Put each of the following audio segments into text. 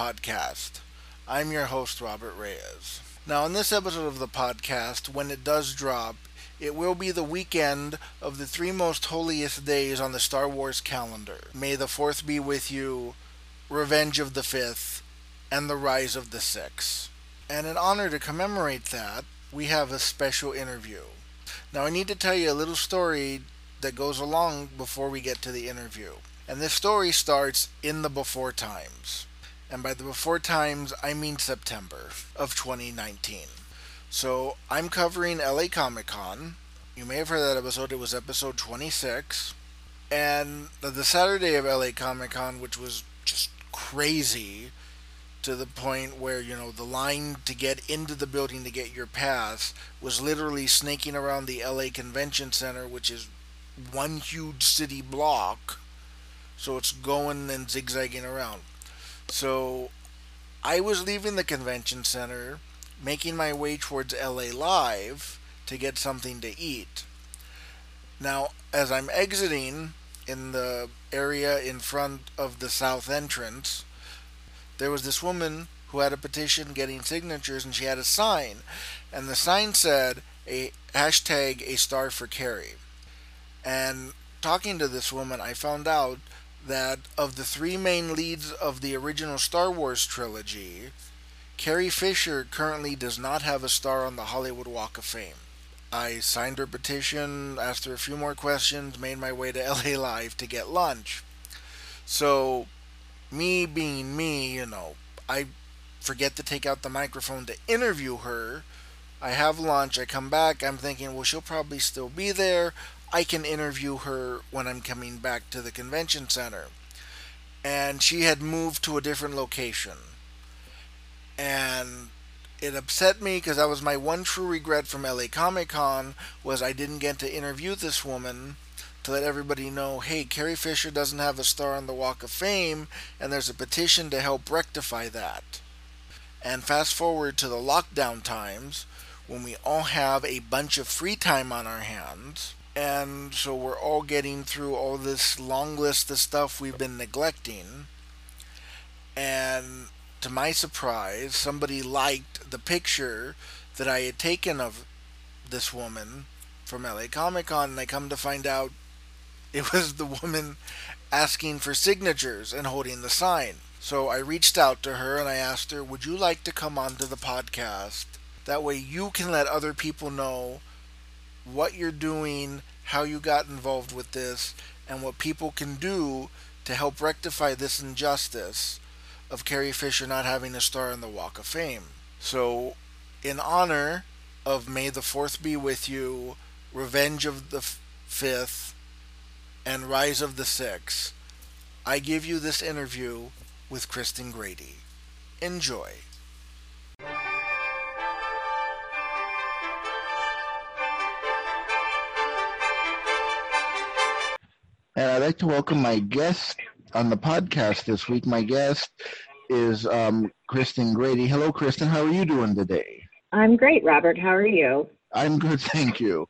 Podcast. I'm your host, Robert Reyes. Now, in this episode of the podcast, when it does drop, it will be the weekend of the three most holiest days on the Star Wars calendar. May the 4th be with you, Revenge of the 5th, and the Rise of the Sixth. And in honor to commemorate that, we have a special interview. Now, I need to tell you a little story that goes along before we get to the interview. And this story starts in the before times. And by the before times, I mean September of 2019. So I'm covering LA Comic Con. You may have heard that episode, it was episode 26. And the Saturday of LA Comic Con, which was just crazy to the point where, you know, the line to get into the building to get your pass was literally snaking around the LA Convention Center, which is one huge city block so it's going and zigzagging around. So I was leaving the convention center, making my way towards LA Live to get something to eat. Now, as I'm exiting in the area in front of the south entrance, there was this woman who had a petition getting signatures and she had a sign. And the sign said a hashtag a star for Carrie. And talking to this woman, I found out that of the three main leads of the original Star Wars trilogy, Carrie Fisher currently does not have a star on the Hollywood Walk of Fame. I signed her petition, asked her a few more questions, made my way to LA Live to get lunch. So, me being me, you know, I forget to take out the microphone to interview her. I have lunch, I come back, I'm thinking, well, she'll probably still be there. I can interview her when I'm coming back to the convention center. And she had moved to a different location. And it upset me because that was my one true regret from LA Comic Con was I didn't get to interview this woman to let everybody know, hey, Carrie Fisher doesn't have a star on the Walk of Fame, and there's a petition to help rectify that. And fast forward to the lockdown times when we all have a bunch of free time on our hands and so we're all getting through all this long list of stuff we've been neglecting. And to my surprise, somebody liked the picture that I had taken of this woman from LA Comic Con, and I come to find out it was the woman asking for signatures and holding the sign. So I reached out to her and I asked her, Would you like to come onto the podcast? That way you can let other people know what you're doing, how you got involved with this, and what people can do to help rectify this injustice of Carrie Fisher not having a star in the Walk of Fame. So, in honor of May the 4th be with you, Revenge of the 5th, and Rise of the 6th, I give you this interview with Kristin Grady. Enjoy. And I'd like to welcome my guest on the podcast this week. My guest is um, Kristin Grady. Hello, Kristin. How are you doing today? I'm great, Robert. How are you? I'm good, thank you.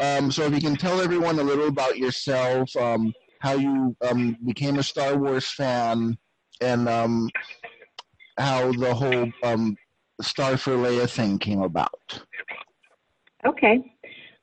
Um, so, if you can tell everyone a little about yourself, um, how you um, became a Star Wars fan, and um, how the whole um, Star for Leia thing came about. Okay.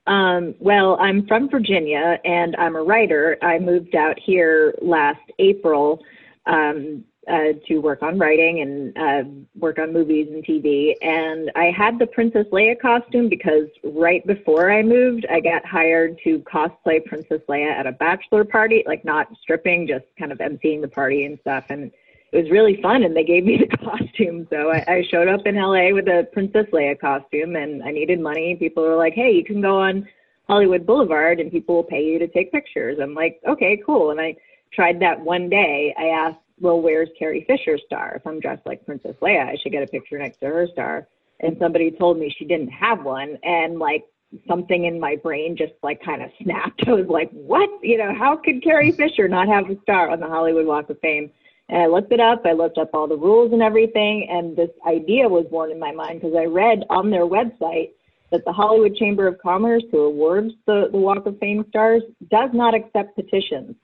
Um, well, I'm from Virginia and I'm a writer. I moved out here last April um, uh, to work on writing and uh, work on movies and TV. And I had the Princess Leia costume because right before I moved, I got hired to cosplay Princess Leia at a bachelor party, like not stripping, just kind of emceeing the party and stuff. And it was really fun and they gave me the costume. So I, I showed up in LA with a Princess Leia costume and I needed money. People were like, hey, you can go on Hollywood Boulevard and people will pay you to take pictures. I'm like, okay, cool. And I tried that one day. I asked, well, where's Carrie Fisher's star? If I'm dressed like Princess Leia, I should get a picture next to her star. And somebody told me she didn't have one. And like something in my brain just like kind of snapped. I was like, what? You know, how could Carrie Fisher not have a star on the Hollywood Walk of Fame? And I looked it up. I looked up all the rules and everything. And this idea was born in my mind because I read on their website that the Hollywood Chamber of Commerce, who awards the, the Walk of Fame stars, does not accept petitions.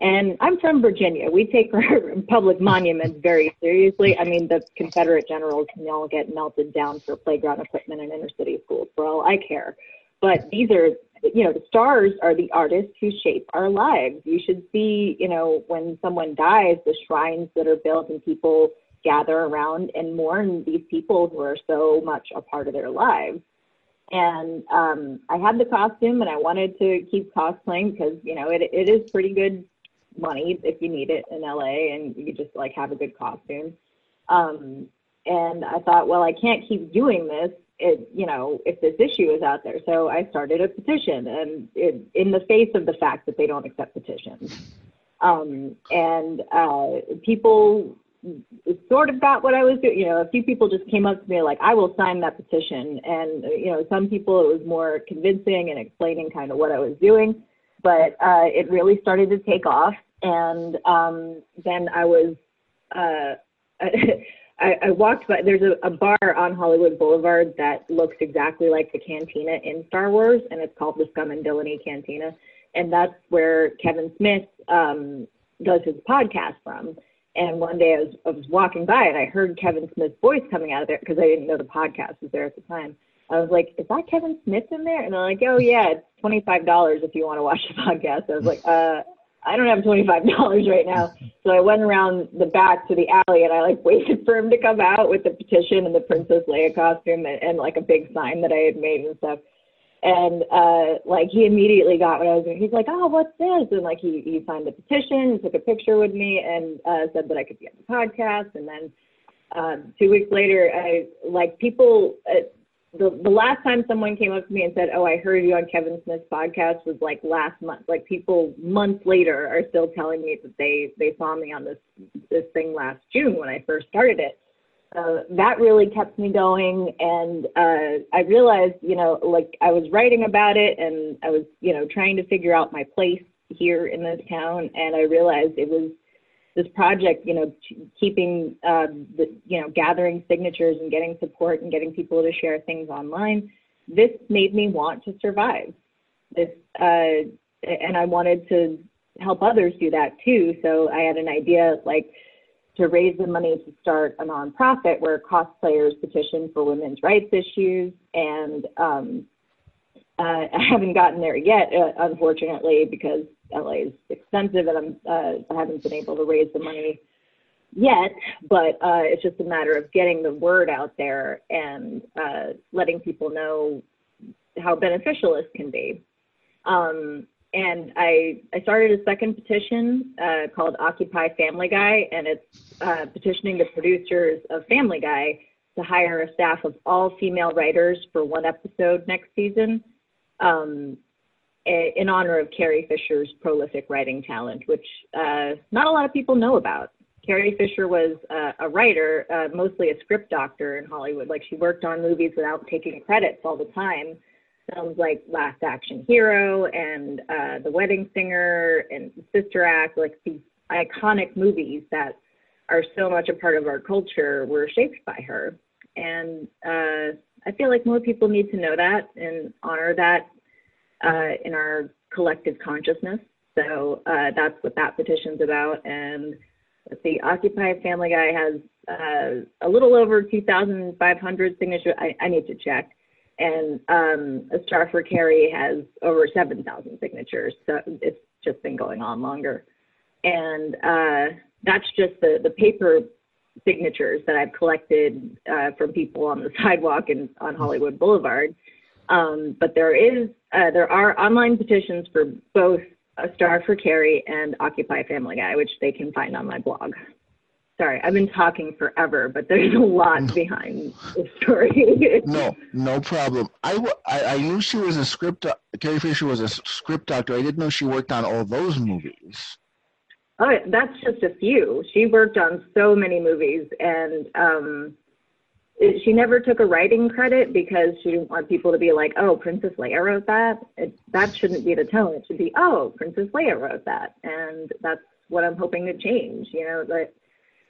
And I'm from Virginia. We take our public monuments very seriously. I mean, the Confederate generals can all get melted down for playground equipment in inner city schools for all I care. But these are, you know, the stars are the artists who shape our lives. You should see, you know, when someone dies, the shrines that are built and people gather around and mourn these people who are so much a part of their lives. And um, I had the costume and I wanted to keep cosplaying because, you know, it, it is pretty good money if you need it in LA and you just like have a good costume. Um, and I thought, well, I can't keep doing this. It, you know, if this issue is out there. So I started a petition and it, in the face of the fact that they don't accept petitions. Um, and uh, people sort of got what I was doing. You know, a few people just came up to me like, I will sign that petition. And, you know, some people it was more convincing and explaining kind of what I was doing. But uh, it really started to take off. And um, then I was, uh, I, I walked by, there's a, a bar on Hollywood Boulevard that looks exactly like the cantina in Star Wars, and it's called the Scum and Villainy Cantina. And that's where Kevin Smith um, does his podcast from. And one day I was, I was walking by and I heard Kevin Smith's voice coming out of there because I didn't know the podcast was there at the time. I was like, is that Kevin Smith in there? And they're like, oh yeah, it's $25 if you want to watch the podcast. I was like, uh, I don't have $25 right now. So I went around the back to the alley and I like waited for him to come out with the petition and the Princess Leia costume and, and like a big sign that I had made and stuff and uh like he immediately got what I was doing. He's like, "Oh, what's this?" And like he he signed the petition, took a picture with me, and uh, said that I could be on the podcast. And then um, two weeks later, I like people. Uh, the the last time someone came up to me and said, "Oh, I heard you on Kevin Smith's podcast," was like last month. Like people months later are still telling me that they they saw me on this this thing last June when I first started it uh, that really kept me going. And uh, I realized, you know, like I was writing about it and I was, you know, trying to figure out my place here in this town. And I realized it was this project, you know, keeping, uh, the, you know, gathering signatures and getting support and getting people to share things online. This made me want to survive. This, uh, and I wanted to help others do that too. So I had an idea like, to raise the money to start a nonprofit where cosplayers petition for women's rights issues. And um, uh, I haven't gotten there yet, uh, unfortunately, because LA is expensive and I'm, uh, I haven't been able to raise the money yet. But uh, it's just a matter of getting the word out there and uh, letting people know how beneficial this can be. Um, and I, I started a second petition uh, called Occupy Family Guy, and it's uh, petitioning the producers of Family Guy to hire a staff of all female writers for one episode next season um, in honor of Carrie Fisher's prolific writing talent, which uh, not a lot of people know about. Carrie Fisher was uh, a writer, uh, mostly a script doctor in Hollywood. Like she worked on movies without taking credits all the time films like Last Action Hero and uh, The Wedding Singer and Sister Act, like these iconic movies that are so much a part of our culture, were shaped by her. And uh, I feel like more people need to know that and honor that uh, in our collective consciousness. So uh, that's what that petition's about. And the Occupy Family Guy has uh, a little over 2,500 signatures. I, I need to check and um, a Star for Carrie has over 7,000 signatures. So it's just been going on longer. And uh, that's just the, the paper signatures that I've collected uh, from people on the sidewalk and on Hollywood Boulevard. Um, but there is uh, there are online petitions for both a Star for Carrie and Occupy Family Guy, which they can find on my blog. Sorry, I've been talking forever, but there's a lot behind the story. no, no problem. I, I, I, knew she was a script. Carrie Fisher was a script doctor. I didn't know she worked on all those movies. Oh, that's just a few. She worked on so many movies, and um, she never took a writing credit because she didn't want people to be like, "Oh, Princess Leia wrote that." It, that shouldn't be the tone. It should be, "Oh, Princess Leia wrote that," and that's what I'm hoping to change. You know, that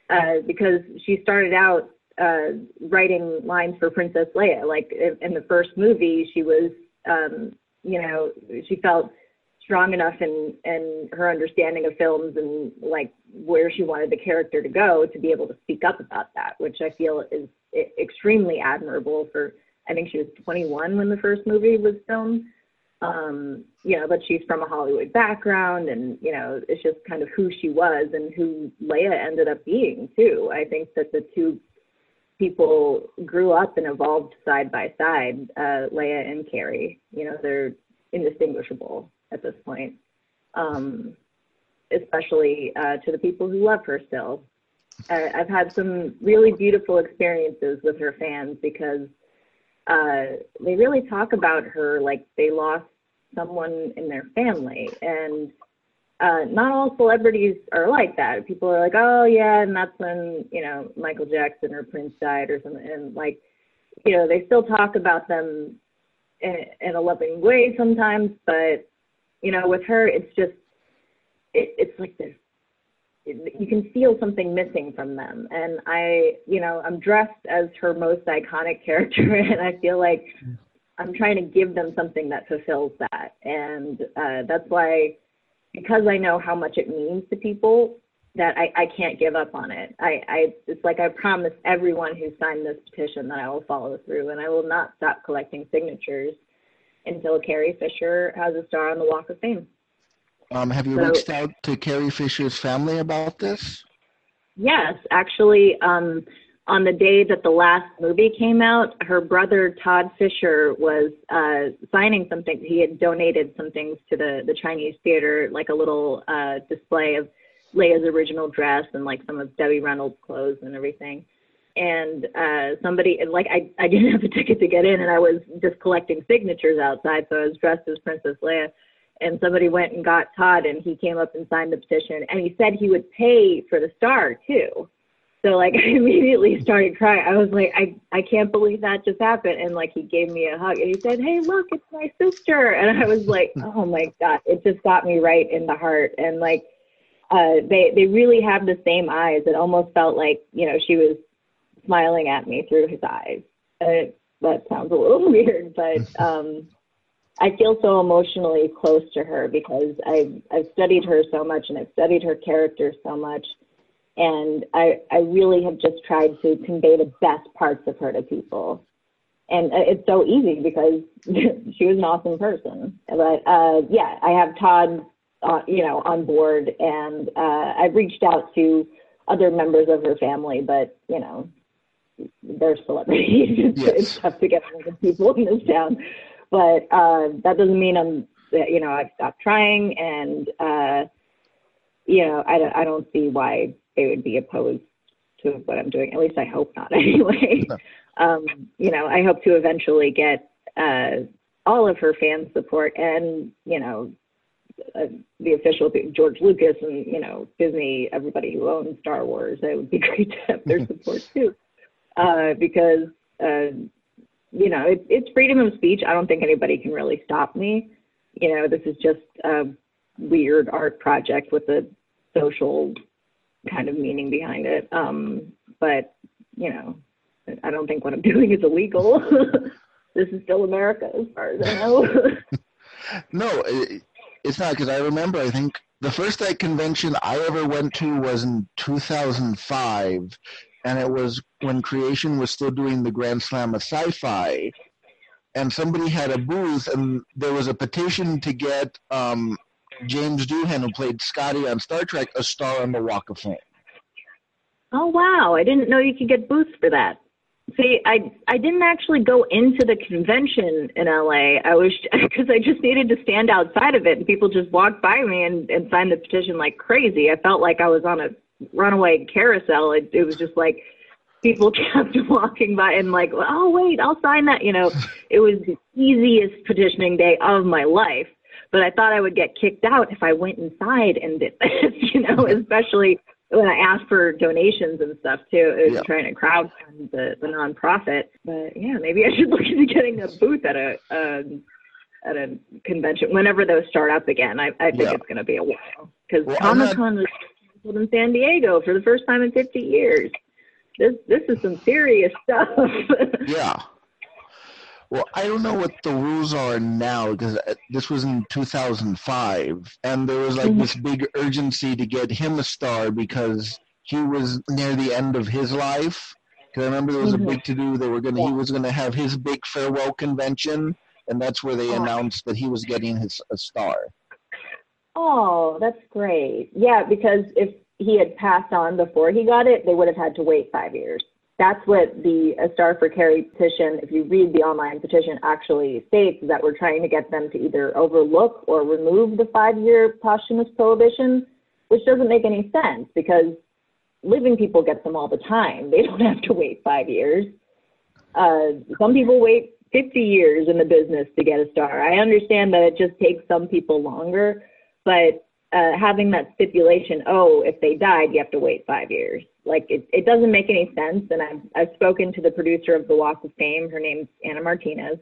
uh, because she started out uh, writing lines for Princess Leia. Like in, in the first movie, she was, um, you know, she felt strong enough in in her understanding of films and like where she wanted the character to go to be able to speak up about that, which I feel is extremely admirable for. I think she was 21 when the first movie was filmed. Um, you know, but she's from a Hollywood background, and you know, it's just kind of who she was and who Leia ended up being too. I think that the two people grew up and evolved side by side, uh, Leia and Carrie. You know, they're indistinguishable at this point, um, especially uh, to the people who love her still. I, I've had some really beautiful experiences with her fans because uh, they really talk about her like they lost someone in their family. And uh, not all celebrities are like that. People are like, oh yeah, and that's when you know Michael Jackson or Prince died or something, and like, you know, they still talk about them in, in a loving way sometimes, but you know, with her, it's just, it, it's like this. You can feel something missing from them, and I, you know, I'm dressed as her most iconic character, and I feel like I'm trying to give them something that fulfills that, and uh, that's why, because I know how much it means to people, that I, I can't give up on it. I, I it's like I promised everyone who signed this petition that I will follow through, and I will not stop collecting signatures until Carrie Fisher has a star on the Walk of Fame. Um, have you so, reached out to Carrie Fisher's family about this? Yes, actually, um, on the day that the last movie came out, her brother Todd Fisher was uh, signing something. He had donated some things to the the Chinese theater, like a little uh, display of Leia's original dress and like some of Debbie Reynolds' clothes and everything. And uh, somebody like I I didn't have a ticket to get in, and I was just collecting signatures outside, so I was dressed as Princess Leia. And somebody went and got Todd, and he came up and signed the petition, and he said he would pay for the star too so like I immediately started crying. I was like, I I can't believe that just happened. And like he gave me a hug and he said, Hey, look, it's my sister. And I was like, Oh my god, it just got me right in the heart. And like uh, they they really have the same eyes. It almost felt like you know she was smiling at me through his eyes. Uh, that sounds a little weird, but um, I feel so emotionally close to her because I've I've studied her so much and I've studied her character so much and I, I really have just tried to convey the best parts of her to people. And uh, it's so easy because she was an awesome person. But uh, yeah, I have Todd, uh, you know, on board, and uh, I've reached out to other members of her family, but you know, they're celebrities. it's, yes. it's tough to get hold of people in this town. But uh, that doesn't mean I'm, you know, I've stopped trying, and uh, you know, I don't, I don't see why they would be opposed to what I'm doing. At least I hope not. Anyway, um, you know, I hope to eventually get uh, all of her fan support and you know uh, the official George Lucas and you know Disney, everybody who owns Star Wars. It would be great to have their support too, uh, because uh, you know it, it's freedom of speech. I don't think anybody can really stop me. You know, this is just a weird art project with a social kind of meaning behind it. Um, but you know, I don't think what I'm doing is illegal. this is still America, as far as I know. no, it's not because I remember. I think the first night convention I ever went to was in 2005, and it was when Creation was still doing the Grand Slam of Sci-Fi, and somebody had a booth, and there was a petition to get um, James Doohan, who played Scotty on Star Trek, a star on the Walk of Fame. Oh wow! I didn't know you could get booths for that. See, I I didn't actually go into the convention in LA. I was because I just needed to stand outside of it, and people just walked by me and and signed the petition like crazy. I felt like I was on a runaway carousel. It, it was just like people kept walking by and like, oh wait, I'll sign that. You know, it was the easiest petitioning day of my life but I thought I would get kicked out if I went inside and did this, you know, especially when I asked for donations and stuff too. It was yeah. trying to crowdfund the, the nonprofit. But yeah, maybe I should look into getting a booth at a um, at a convention whenever those start up again. I, I think yeah. it's going to be a while because well, Comic Con canceled in San Diego for the first time in 50 years. This this is some serious stuff. yeah. Well, I don't know what the rules are now because uh, this was in 2005, and there was like mm-hmm. this big urgency to get him a star because he was near the end of his life. Because I remember there was mm-hmm. a big to do. They were gonna, yeah. he was gonna have his big farewell convention, and that's where they oh. announced that he was getting his a star. Oh, that's great. Yeah, because if he had passed on before he got it, they would have had to wait five years that's what the A Star for Carrie petition, if you read the online petition, actually states that we're trying to get them to either overlook or remove the five year posthumous prohibition, which doesn't make any sense because living people get them all the time. They don't have to wait five years. Uh, some people wait 50 years in the business to get a star. I understand that it just takes some people longer, but uh, having that stipulation, oh, if they died, you have to wait five years. Like it, it doesn't make any sense. And I've, I've spoken to the producer of the Walk of Fame. Her name's Anna Martinez,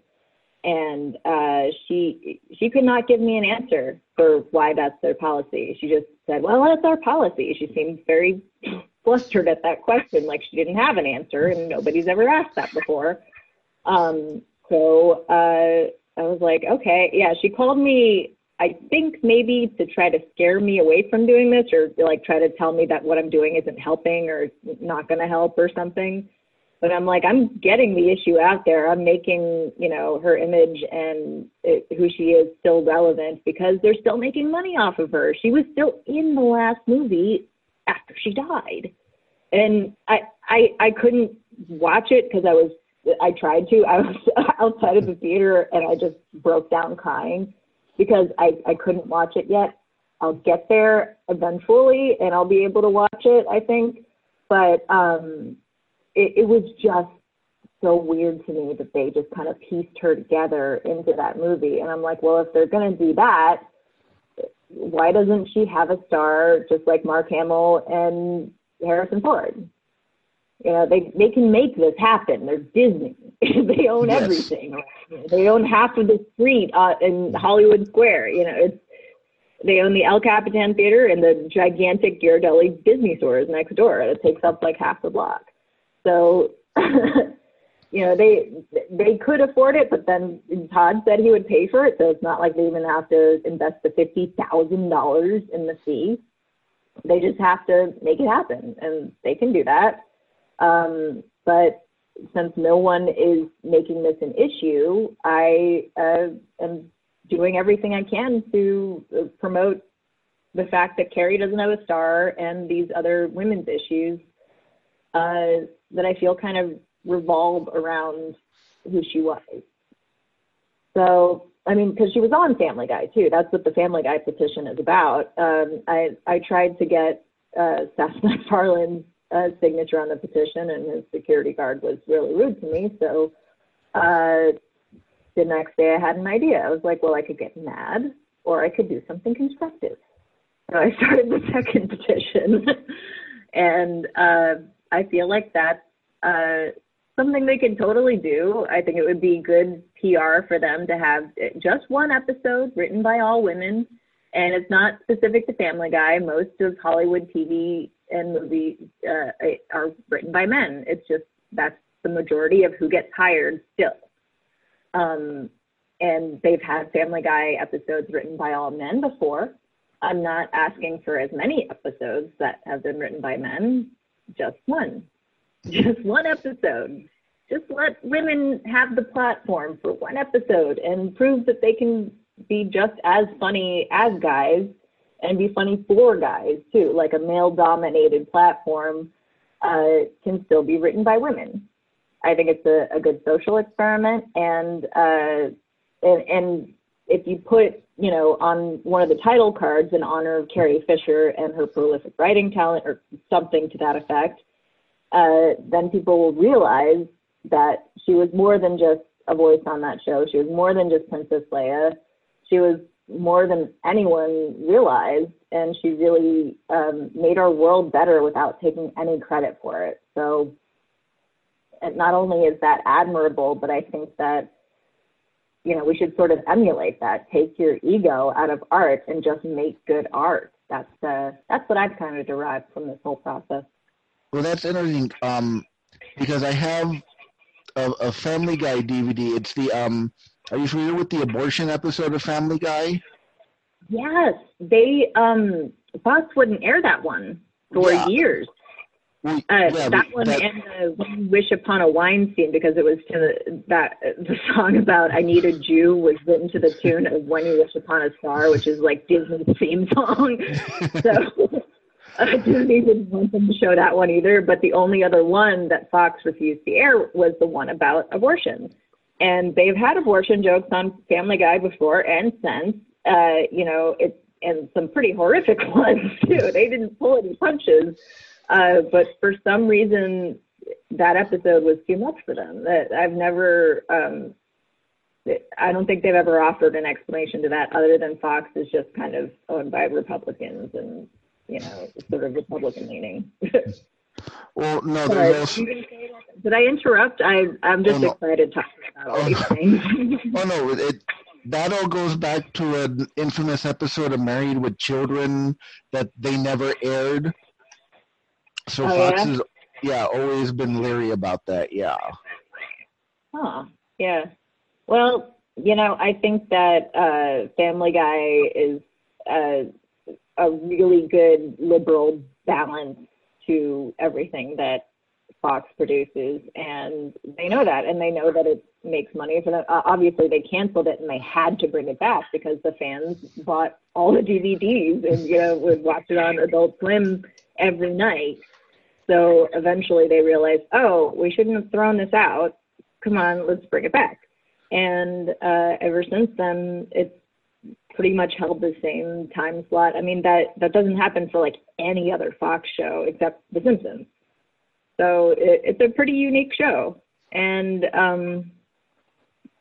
and uh, she she could not give me an answer for why that's their policy. She just said, well, that's our policy. She seemed very flustered at that question, like she didn't have an answer, and nobody's ever asked that before. Um, so uh, I was like, okay, yeah. She called me I think maybe to try to scare me away from doing this or like try to tell me that what I'm doing isn't helping or not going to help or something. But I'm like, I'm getting the issue out there. I'm making, you know, her image and it, who she is still relevant because they're still making money off of her. She was still in the last movie after she died. And I, I, I couldn't watch it because I was, I tried to, I was outside of the theater and I just broke down crying because I, I couldn't watch it yet. I'll get there eventually and I'll be able to watch it, I think. But um, it, it was just so weird to me that they just kind of pieced her together into that movie. And I'm like, well, if they're going to do that, why doesn't she have a star just like Mark Hamill and Harrison Ford? You know, they they can make this happen. They're Disney. they own yes. everything. They own half of the street uh, in Hollywood Square. You know, it's they own the El Capitan Theater and the gigantic Ghirardelli Disney stores next door. It takes up like half the block. So, you know, they they could afford it, but then Todd said he would pay for it, so it's not like they even have to invest the fifty thousand dollars in the fee. They just have to make it happen, and they can do that. Um, but since no one is making this an issue, I uh, am doing everything I can to uh, promote the fact that Carrie doesn't have a star and these other women's issues uh, that I feel kind of revolve around who she was. So, I mean, because she was on Family Guy too. That's what the Family Guy petition is about. Um, I I tried to get uh, Seth MacFarlane's uh, signature on the petition, and his security guard was really rude to me. So uh, the next day, I had an idea. I was like, well, I could get mad, or I could do something constructive. So I started the second petition, and uh, I feel like that's uh, something they can totally do. I think it would be good PR for them to have just one episode written by all women. And it's not specific to Family Guy. Most of Hollywood TV and movies uh, are written by men. It's just that's the majority of who gets hired still. Um, and they've had Family Guy episodes written by all men before. I'm not asking for as many episodes that have been written by men, just one. Just one episode. Just let women have the platform for one episode and prove that they can be just as funny as guys and be funny for guys too. Like a male dominated platform uh, can still be written by women. I think it's a, a good social experiment, and, uh, and and if you put you know on one of the title cards in honor of Carrie Fisher and her prolific writing talent or something to that effect, uh, then people will realize that she was more than just a voice on that show. She was more than just Princess Leia. She was more than anyone realized, and she really um, made our world better without taking any credit for it. So, not only is that admirable, but I think that you know we should sort of emulate that. Take your ego out of art and just make good art. That's uh, that's what I've kind of derived from this whole process. Well, that's interesting um, because I have a, a Family Guy DVD. It's the um. Are you familiar with the abortion episode of Family Guy? Yes, they um Fox wouldn't air that one for Yeah. years. Well, Uh, yeah, that one that- and the Wish Upon a Wine scene because it was to the, that the song about I Need a Jew was written to the tune of When You Wish Upon a Star, which is like Disney's theme song. so uh, Disney didn't want them to show that one either. But the only other one that Fox refused to air was the one about abortion. And they've had abortion jokes on Family Guy before and since. Uh, you know, it's and some pretty horrific ones too. They didn't pull any punches. Uh, but for some reason, that episode was too much for them. That I've never, um, I don't think they've ever offered an explanation to that other than Fox is just kind of owned by Republicans and, you know, sort of Republican leaning. well, no, there's also. you gonna say that? Did I interrupt? I, I'm just Oh, no. excited talking about all Oh, these no. things. Oh no, it that all goes back to an infamous episode of Married with Children that they never aired. So Oh, Fox yeah? has yeah always been leery about that. Yeah. Huh. Yeah. Well, you know, I think that uh, Family Guy is uh, a really good liberal balance to everything that Fox produces, and they know that, and they know that it makes money for them. Uh, obviously, they canceled it, and they had to bring it back because the fans bought all the DVDs and you know would watch it on Adult Swim every night. So eventually, they realized, oh, we shouldn't have thrown this out come on, let's bring it back. And uh, ever since then, it's pretty much held the same time slot. I mean, that that doesn't happen for like any other Fox show except The Simpsons. So it, it's a pretty unique show, and um,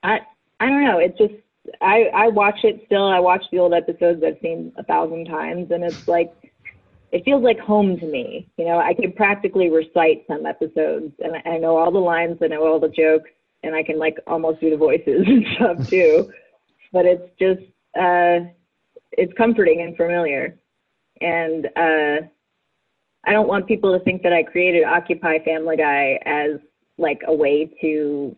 I I don't know. It just I I watch it still. I watch the old episodes I've seen a thousand times, and it's like it feels like home to me. You know, I could practically recite some episodes, and I, I know all the lines, I know all the jokes, and I can like almost do the voices and stuff too. But it's just, uh, it's comforting and familiar, and uh, I don't want people to think that I created Occupy Family Guy as like a way to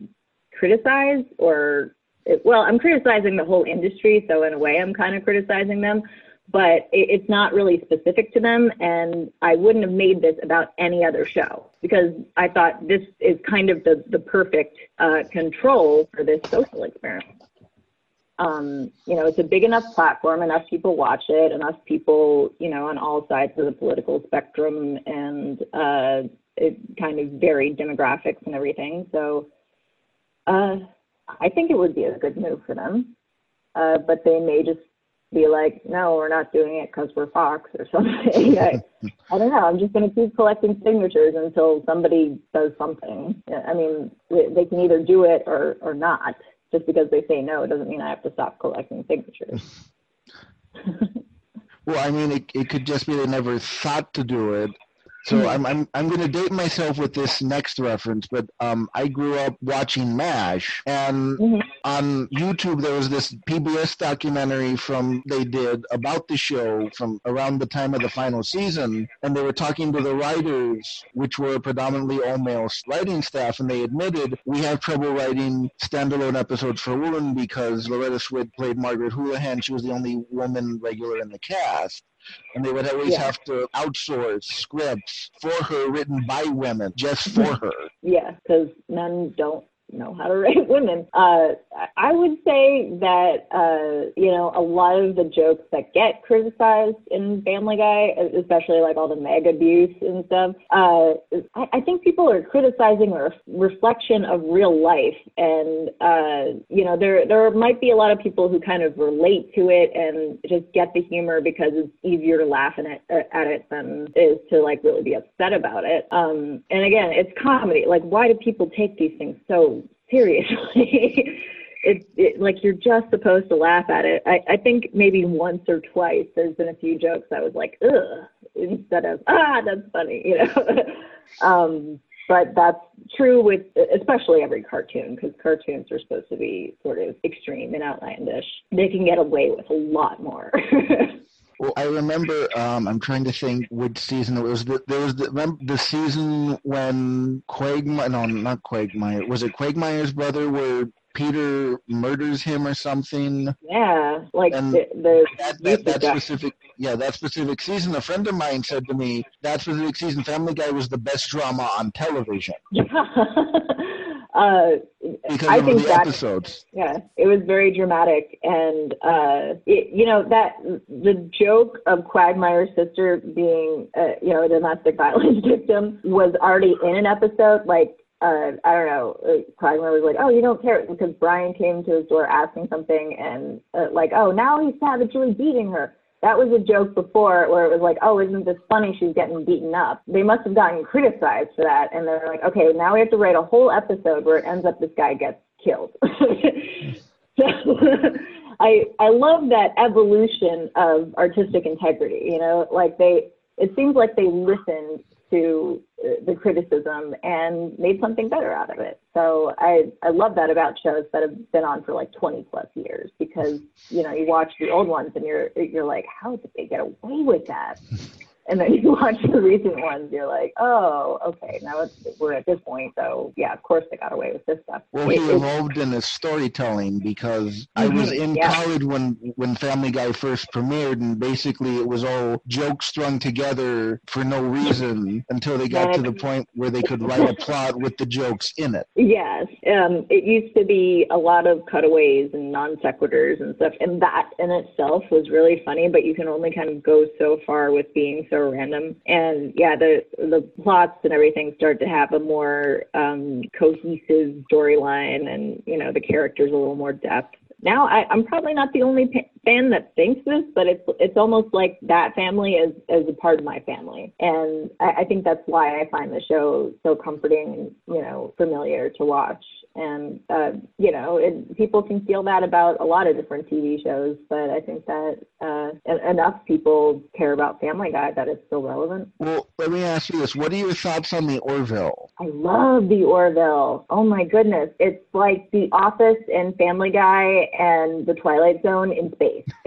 criticize or well, I'm criticizing the whole industry, so in a way, I'm kind of criticizing them but it, it's not really specific to them. And I wouldn't have made this about any other show because I thought this is kind of the, the perfect uh, control for this social experiment. Um, you know, it's a big enough platform, enough people watch it, enough people, you know, on all sides of the political spectrum and uh, it kind of varied demographics and everything. So uh, I think it would be a good move for them. Uh, but they may just be like, no, we're not doing it because we're Fox or something. I, I don't know. I'm just going to keep collecting signatures until somebody does something. I mean, they they can either do it or, or not. Just because they say no doesn't mean I have to stop collecting signatures. Well, I mean, it, it could just be they never thought to do it. So Mhm. I'm I'm I'm going to date myself with this next reference, but um, I grew up watching MASH, and Mhm. on YouTube there was this PBS documentary from they did about the show from around the time of the final season, and they were talking to the writers, which were predominantly all male writing staff, and they admitted we have trouble writing standalone episodes for women because Loretta Swit played Margaret Houlihan; she was the only woman regular in the cast and they would always Yeah. have to outsource scripts for her written by women just for her. Yeah, because men don't know how to write women. Uh, I would say that uh, you know a lot of the jokes that get criticized in Family Guy, especially like all the Meg abuse and stuff. Uh, I, I think people are criticizing a ref- reflection of real life, and uh, you know there there might be a lot of people who kind of relate to it and just get the humor because it's easier to laugh at it, at it than is to like really be upset about it. Um, and again, it's comedy. Like, why do people take these things so seriously? it's it, like you're just supposed to laugh at it. I, I think maybe once or twice there's been a few jokes I was like, ugh, instead of ah, that's funny, you know. um, but that's true with especially every cartoon because cartoons are supposed to be sort of extreme and outlandish. They can get away with a lot more. Well, I remember. Um, I'm trying to think which season it was. The, there was the, the season when Quagmire. No, not Quagmire. Was it Quagmire's brother where Peter murders him or something? Yeah, like and the, the that, that, that specific. Yeah, that specific season. A friend of mine said to me that specific season, Family Guy was the best drama on television. Uh, because I think the that, episodes. Yeah, it was very dramatic, and uh, it, you know that the joke of Quagmire's sister being, uh, you know, a domestic violence victim was already in an episode. Like uh, I don't know, Quagmire was like, oh, you don't care because Brian came to his door asking something, and uh, like, oh, now he's savagely beating her that was a joke before where it was like, oh, isn't this funny? She's getting beaten up. They must have gotten criticized for that. And they're like, okay, now we have to write a whole episode where it ends up this guy gets killed. so I, I love that evolution of artistic integrity, you know, like they, it seems like they listened to uh, the criticism and made something better out of it. So I, I love that about shows that have been on for like 20 plus years because, you know, you watch the old ones and you're, you're like, how did they get away with that? And then you watch the recent ones, you're like, oh, okay, now we're at this point. So yeah, of course they got away with this stuff. Well, it, he evolved in his storytelling because mm-hmm, I was in yeah. college when when Family Guy first premiered, and basically it was all jokes strung together for no reason until they got to the point where they could write a plot with the jokes in it. Yes, um, it used to be a lot of cutaways and non sequiturs and stuff, and that in itself was really funny. But you can only kind of go so far with being so random. And yeah, the the plots and everything start to have a more um, cohesive storyline, and you know the characters a little more depth. Now I, I'm probably not the only pa- fan that thinks this, but it's it's almost like that family is is a part of my family, and I, I think that's why I find the show so comforting, you know, familiar to watch and uh, you know it, people can feel that about a lot of different TV shows, but I think that uh, enough people care about Family Guy that it's still relevant. Well, let me ask you this: What are your thoughts on the Orville? I love the Orville. Oh my goodness, it's like The Office and Family Guy and The Twilight Zone in space.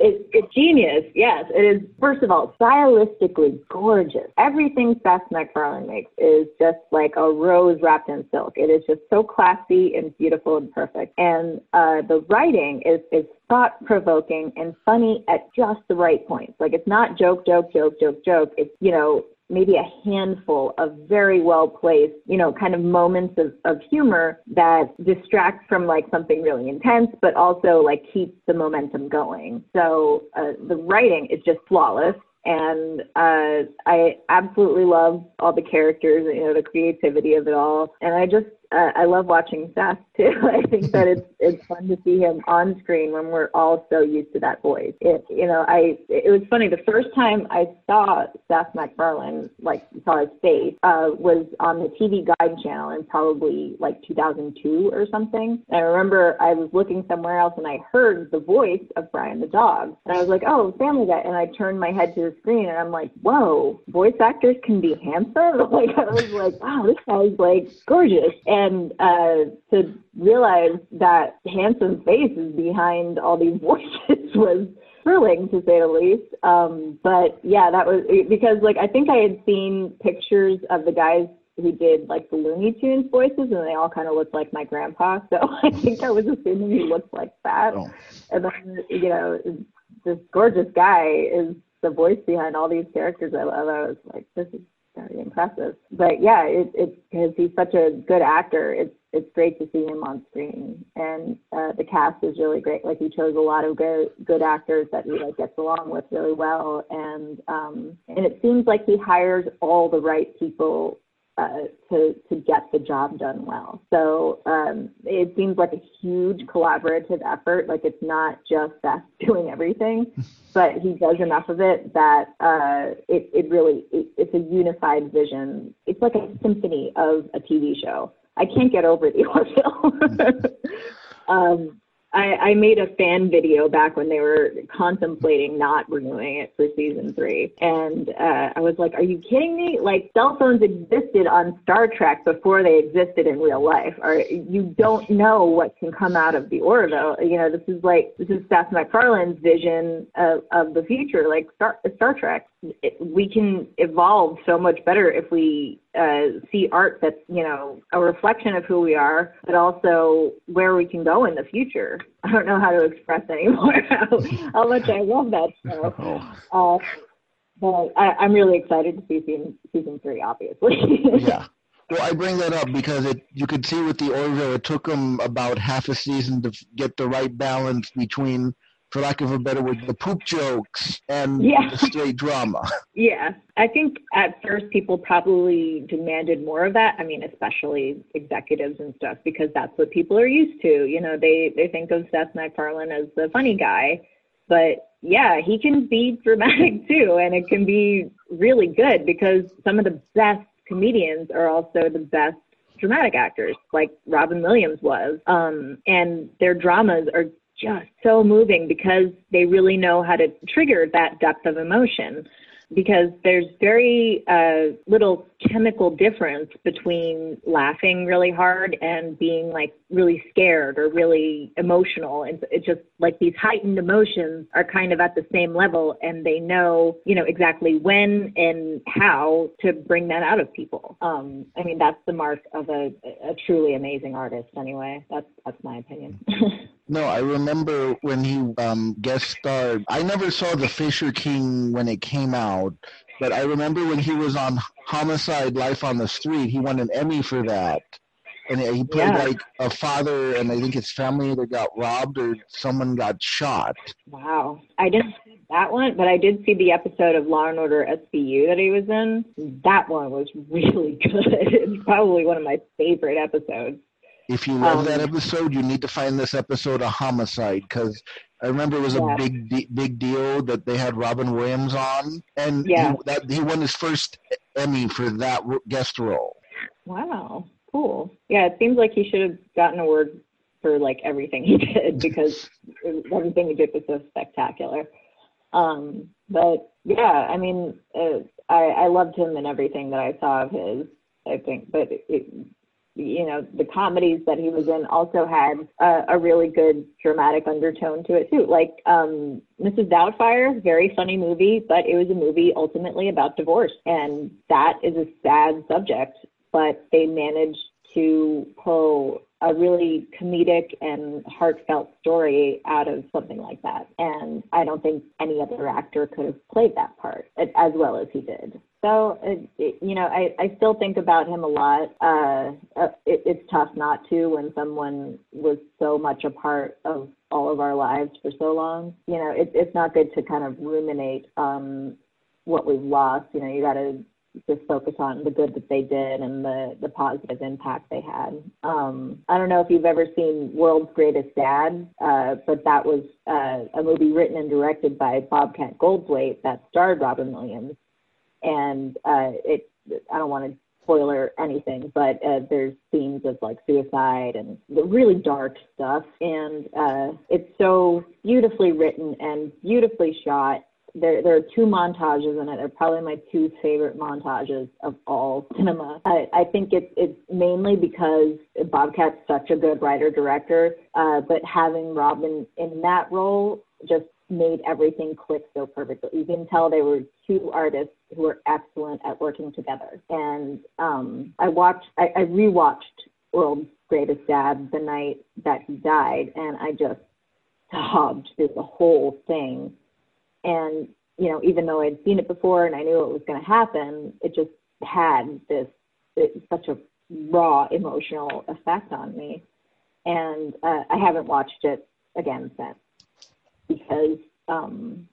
it's, it's genius. Yes, it is. First of all, stylistically gorgeous. Everything Seth MacFarlane makes is just like a rose wrapped in silk. It is just so classy and beautiful and perfect. And uh, the writing is, is thought provoking and funny at just the right points. Like it's not joke, joke, joke, joke, joke. It's, you know, maybe a handful of very well placed, you know, kind of moments of, of humor that distract from like something really intense, but also like keeps the momentum going. So uh, the writing is just flawless and uh, I absolutely love all the characters, you know, the creativity of it all, and I just uh, I love watching Seth too. I think that it's it's fun to see him on screen when we're all so used to that voice. It you know I it was funny the first time I saw Seth MacFarlane like saw his face uh, was on the TV Guide channel in probably like 2002 or something. And I remember I was looking somewhere else and I heard the voice of Brian the dog and I was like oh Family Guy and I turned my head to the screen and I'm like whoa voice actors can be handsome like I was like wow this guy's like gorgeous and and uh, to realize that handsome face is behind all these voices was thrilling to say the least. Um, but yeah, that was because like I think I had seen pictures of the guys who did like the Looney Tunes voices, and they all kind of looked like my grandpa. So I think I was assuming he looked like that. Oh. And then you know, this gorgeous guy is the voice behind all these characters I love. I was like, this is very impressive. But yeah, it, it's because he's such a good actor. It's it's great to see him on screen, and uh, the cast is really great. Like he chose a lot of good good actors that he like gets along with really well, and um, and it seems like he hires all the right people uh, to to get the job done well. So um, it seems like a huge collaborative effort. Like it's not just Seth doing everything, but he does enough of it that uh, it it really it, it's a unified vision. It's like a symphony of a TV show. I can't get over the Orville. um, I, I made a fan video back when they were contemplating not renewing it for season three. And uh, I was like, are you kidding me? Like, cell phones existed on Star Trek before they existed in real life. Or you don't know what can come out of the Orville. You know, this is like, this is Seth MacFarlane's vision of, of the future, like Star, Star Trek. It, we can evolve so much better if we uh, see art that's you know a reflection of who we are, but also where we can go in the future. I don't know how to express anymore how, how much I love that show. Oh. Uh, but I, am really excited to see season, season three, obviously. yeah. Well, I bring that up because it you could see with the Orville, it took them about half a season to get the right balance between for lack of a better word, the poop jokes and yeah. the straight drama. Yeah, I think at first people probably demanded more of that. I mean, especially executives and stuff, because that's what people are used to. You know, they they think of Seth MacFarlane as the funny guy, but yeah, he can be dramatic too, and it can be really good because some of the best comedians are also the best dramatic actors, like Robin Williams was. Um, and their dramas are just so moving because they really know how to trigger that depth of emotion. Because there's very uh, little chemical difference between laughing really hard and being like really scared or really emotional. And it's just like these heightened emotions are kind of at the same level and they know, you know, exactly when and how to bring that out of people. Um, I mean, that's the mark of a, a truly amazing artist anyway. That's, that's my opinion. No, I remember when he um, guest starred. I never saw The Fisher King when it came out, but I remember when he was on Homicide: Life on the Street. He won an Emmy for that, and he played yeah. like a father, and I think his family either got robbed or someone got shot. Wow, I didn't see that one, but I did see the episode of Law and Order SVU that he was in. That one was really good. it's probably one of my favorite episodes. If you love um, that episode, you need to find this episode a homicide because I remember it was yeah. a big big deal that they had Robin Williams on, and yeah. he, that, he won his first Emmy for that guest role. Wow, cool. Yeah, it seems like he should have gotten a award for like everything he did because everything he did was so spectacular. Um, but yeah, I mean, uh, I, I loved him and everything that I saw of his. I think, but it, you know the comedies that he was in also had a, a really good dramatic undertone to it too like um mrs doubtfire very funny movie but it was a movie ultimately about divorce and that is a sad subject but they managed to pull a really comedic and heartfelt story out of something like that. And I don't think any other actor could have played that part as well as he did. So, it, you know, I, I still think about him a lot. Uh, uh, it, it's tough not to when someone was so much a part of all of our lives for so long. You know, it, it's not good to kind of ruminate um, what we've lost. You know, you got to just focus on the good that they did and the the positive impact they had. Um, I don't know if you've ever seen World's Greatest Dad, uh, but that was uh, a movie written and directed by Bobcat Goldthwait that starred Robin Williams, and uh, it I don't want to spoiler anything, but uh, there's themes of like suicide and really dark stuff, and uh, it's so beautifully written and beautifully shot there there are two montages in it. They're probably my two favorite montages of all cinema. I, I think it's it's mainly because Bobcat's such a good writer director, uh, but having Robin in that role just made everything click so perfectly. You can tell they were two artists who were excellent at working together. And um, I watched, I, I rewatched World's Greatest Dad the night that he died, and I just sobbed through the whole thing and, you know, even though I'd seen it before and I knew it was going to happen, it just had this it, such a raw emotional effect on me. And uh, I haven't watched it again since because um,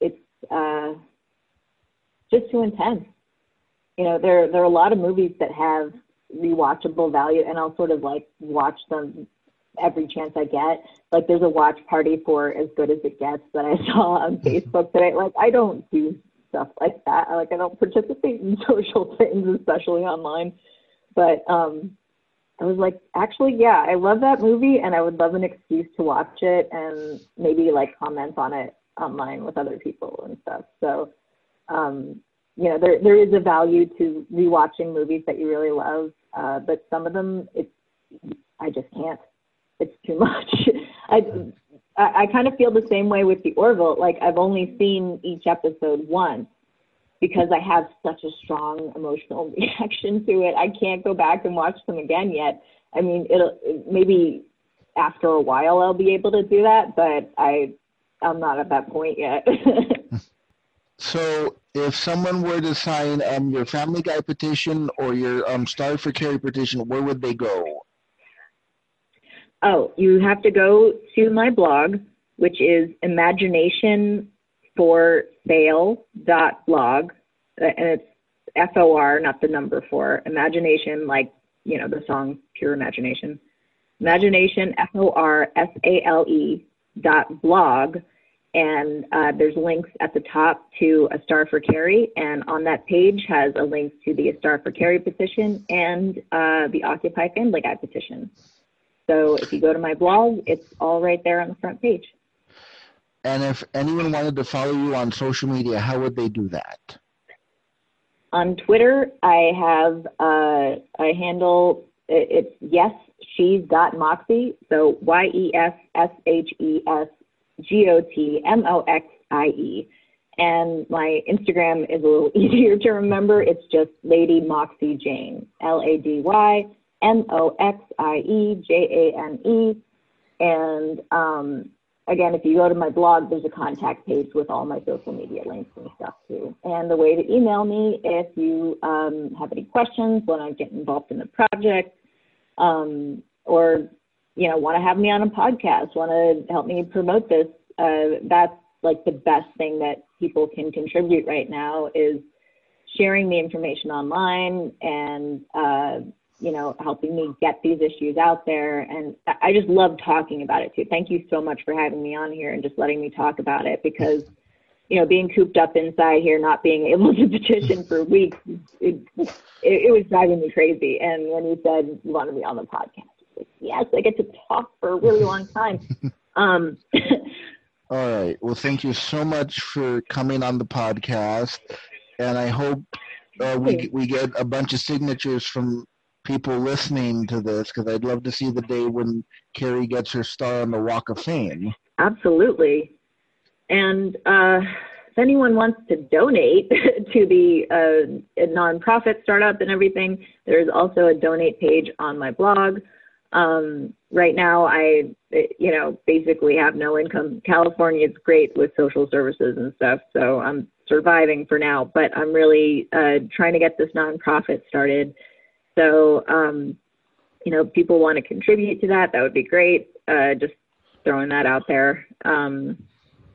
it's uh, just too intense. You know, there there are a lot of movies that have rewatchable value, and I'll sort of like watch them every chance I get. Like there's a watch party for As Good as It Gets that I saw on mm-hmm. Facebook today. Like I don't do stuff like that. Like I don't participate in social things, especially online. But um I was like, actually, yeah, I love that movie, and I would love an excuse to watch it and maybe like comment on it online with other people and stuff. So, um, you know, there there is a value to rewatching movies that you really love, uh, but some of them, it's I just can't. It's too much. I I, I kind of feel the same way with the Orville. Like I've only seen each episode once because I have such a strong emotional reaction to it. I can't go back and watch them again yet. I mean, it'll maybe after a while I'll be able to do that, but I I'm not at that point yet. so, if someone were to sign um, your Family Guy petition or your um, Star for Carrie petition, where would they go? Oh, you have to go to my blog, which is imagination for sale dot blog, and it's F O R, not the number four. Imagination, like you know the song Pure Imagination. Imagination F O R S A L E dot blog, and uh, there's links at the top to a Star for Carrie, and on that page has a link to the a Star for Carrie petition and uh, the Occupy Family Guy petition. So if you go to my blog, it's all right there on the front page. And if anyone wanted to follow you on social media, how would they do that? On Twitter, I have uh, a handle. It's yes, she's got Moxie. So Y E S S H E S G O T M O X I E. And my Instagram is a little easier to remember. It's just Lady Moxie Jane. L A D Y M O X I E J A N E. And um, again, if you go to my blog, there's a contact page with all my social media links and stuff too. And the way to email me if you um, have any questions, want to get involved in the project, um, or you know, want to have me on a podcast, want to help me promote this. Uh, that's like the best thing that people can contribute right now is sharing the information online and uh, you know, helping me get these issues out there. And I just love talking about it too. Thank you so much for having me on here and just letting me talk about it because, you know, being cooped up inside here, not being able to petition for weeks, it, it, it was driving me crazy. And when you said you want to be on the podcast, like, yes, I get to talk for a really long time. Um, All right. Well, thank you so much for coming on the podcast. And I hope uh, we, we get a bunch of signatures from people listening to this because I'd love to see the day when Carrie gets her star on the Walk of Fame. Absolutely. And uh, if anyone wants to donate to the uh, nonprofit startup and everything, there's also a donate page on my blog. Um, right now, I, you know, basically have no income. California is great with social services and stuff, so I'm surviving for now. But I'm really uh, trying to get this nonprofit started so, um, you know, people want to contribute to that, that would be great. Uh, just throwing that out there. Um,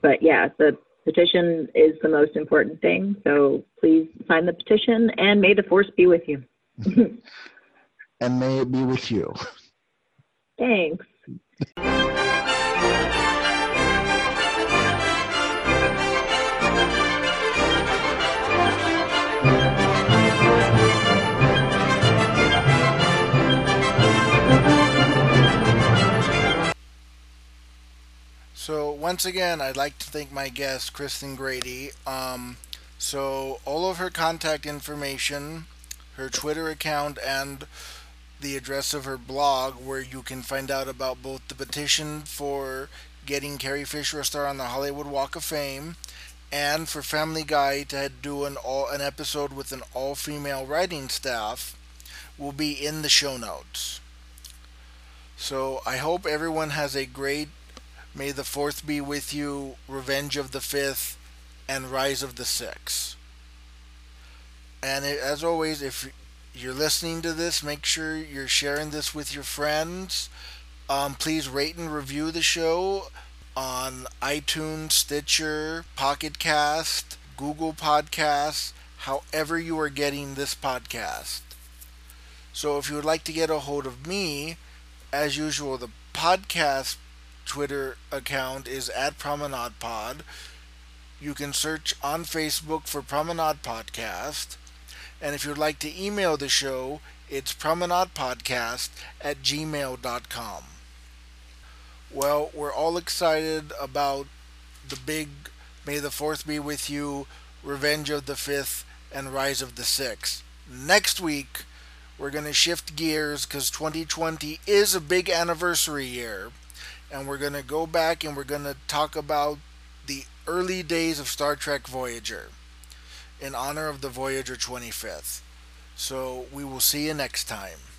but yeah, the petition is the most important thing. So please sign the petition and may the force be with you. and may it be with you. Thanks. Once again, I'd like to thank my guest, Kristin Grady. Um, so all of her contact information, her Twitter account, and the address of her blog, where you can find out about both the petition for getting Carrie Fisher a star on the Hollywood Walk of Fame, and for Family Guy to do an all an episode with an all female writing staff, will be in the show notes. So I hope everyone has a great May the Fourth be with you, Revenge of the Fifth, and Rise of the Sixth. And as always, if you're listening to this, make sure you're sharing this with your friends. Um, please rate and review the show on iTunes, Stitcher, Pocket Cast, Google Podcasts, however you are getting this podcast. So if you would like to get a hold of me, as usual, the podcast Twitter account is at Promenade Pod. You can search on Facebook for Promenade Podcast. And if you'd like to email the show, it's promenadepodcast at gmail.com. Well, we're all excited about the big May the 4th be with you, Revenge of the 5th, and Rise of the 6th. Next week, we're going to shift gears because 2020 is a big anniversary year. And we're going to go back and we're going to talk about the early days of Star Trek Voyager in honor of the Voyager 25th. So we will see you next time.